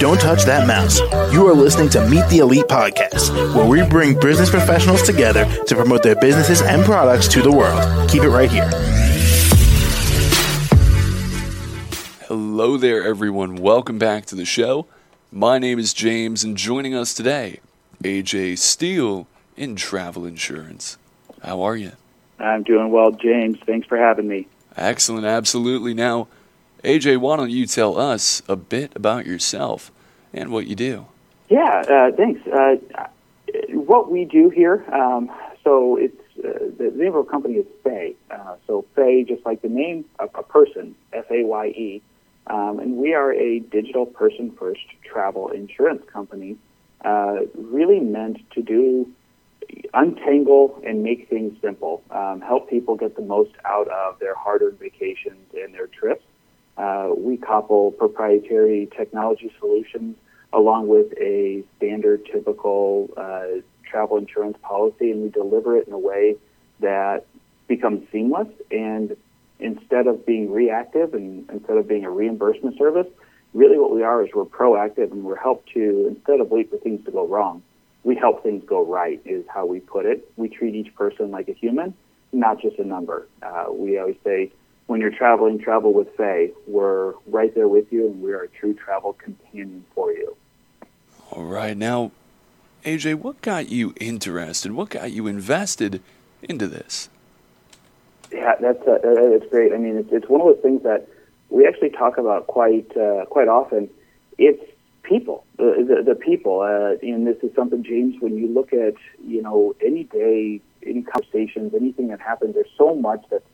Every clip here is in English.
Don't touch that mouse. You are listening to Meet the Elite Podcast, where we bring business professionals together to promote their businesses and products to the world. Keep it right here. Hello there, everyone. Welcome back to the show. My name is James, and joining us today, AJ Steele in Travel Insurance. How are you? I'm doing well, James. Thanks for having me. Excellent, absolutely. Now, AJ, why don't you tell us a bit about yourself and what you do? Yeah, uh, thanks. Uh, what we do here, um, so it's uh, the name of our company is Faye. Uh, so Faye, just like the name, of a person, F A Y E, um, and we are a digital person first travel insurance company, uh, really meant to do untangle and make things simple, um, help people get the most out of their hard earned vacations and their trips. Uh, we couple proprietary technology solutions along with a standard, typical uh, travel insurance policy, and we deliver it in a way that becomes seamless. And instead of being reactive and instead of being a reimbursement service, really what we are is we're proactive and we're helped to, instead of wait for things to go wrong, we help things go right, is how we put it. We treat each person like a human, not just a number. Uh, we always say, when you're traveling, travel with Faye. We're right there with you, and we are a true travel companion for you. All right. Now, AJ, what got you interested? What got you invested into this? Yeah, that's uh, that's great. I mean, it's, it's one of those things that we actually talk about quite uh, quite often. It's people, the the, the people, uh, and this is something, James. When you look at you know any day, any conversations, anything that happens, there's so much that's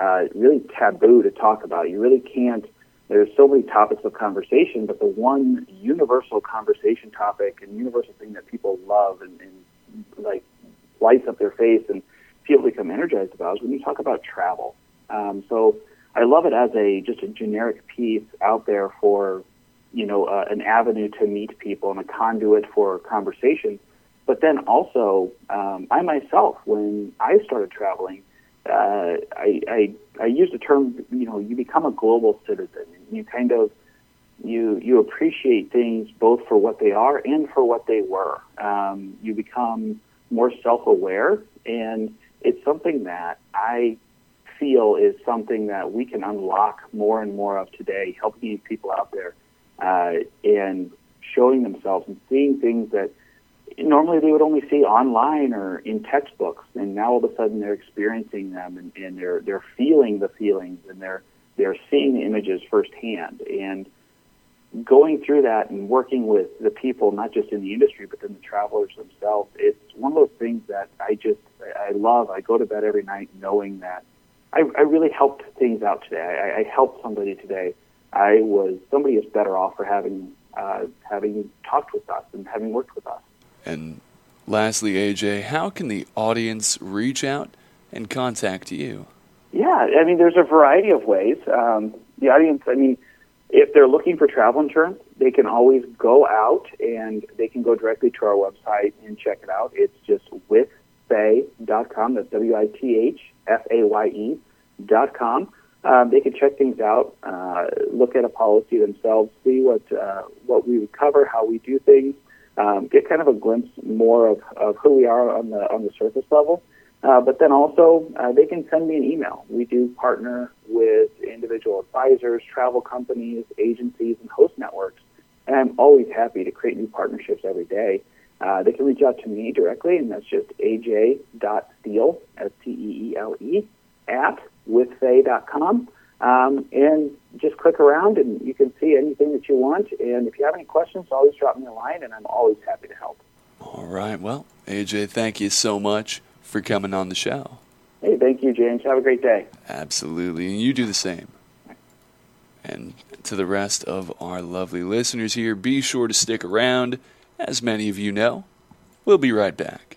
uh, really taboo to talk about. You really can't. There's so many topics of conversation, but the one universal conversation topic and universal thing that people love and, and like lights up their face and people become energized about is when you talk about travel. Um, so I love it as a just a generic piece out there for you know uh, an avenue to meet people and a conduit for conversation. But then also, um, I myself, when I started traveling, uh, I, I I use the term you know you become a global citizen. You kind of you you appreciate things both for what they are and for what they were. Um, you become more self-aware, and it's something that I feel is something that we can unlock more and more of today, helping these people out there uh, and showing themselves and seeing things that normally they would only see online or in textbooks, and now all of a sudden they're experiencing them and, and they're they're feeling the feelings and they're they're seeing the images firsthand and going through that and working with the people, not just in the industry, but then the travelers themselves. It's one of those things that I just I love. I go to bed every night knowing that I, I really helped things out today. I, I helped somebody today. I was somebody is better off for having uh, having talked with us and having worked with us. And lastly, AJ, how can the audience reach out and contact you? Yeah, I mean, there's a variety of ways. Um, the audience, I mean, if they're looking for travel insurance, they can always go out and they can go directly to our website and check it out. It's just withfaye.com. That's W I T H F A Y E dot com. Um, they can check things out, uh, look at a policy themselves, see what uh, what we would cover, how we do things, um, get kind of a glimpse more of, of who we are on the on the surface level. Uh, but then also, uh, they can send me an email. We do partner with individual advisors, travel companies, agencies, and host networks. And I'm always happy to create new partnerships every day. Uh, they can reach out to me directly, and that's just aj.steele, S-T-E-E-L-E, at withfaye.com. Um, and just click around, and you can see anything that you want. And if you have any questions, always drop me a line, and I'm always happy to help. All right. Well, AJ, thank you so much for coming on the show. Hey, thank you, James. Have a great day. Absolutely. And you do the same. And to the rest of our lovely listeners here, be sure to stick around. As many of you know, we'll be right back.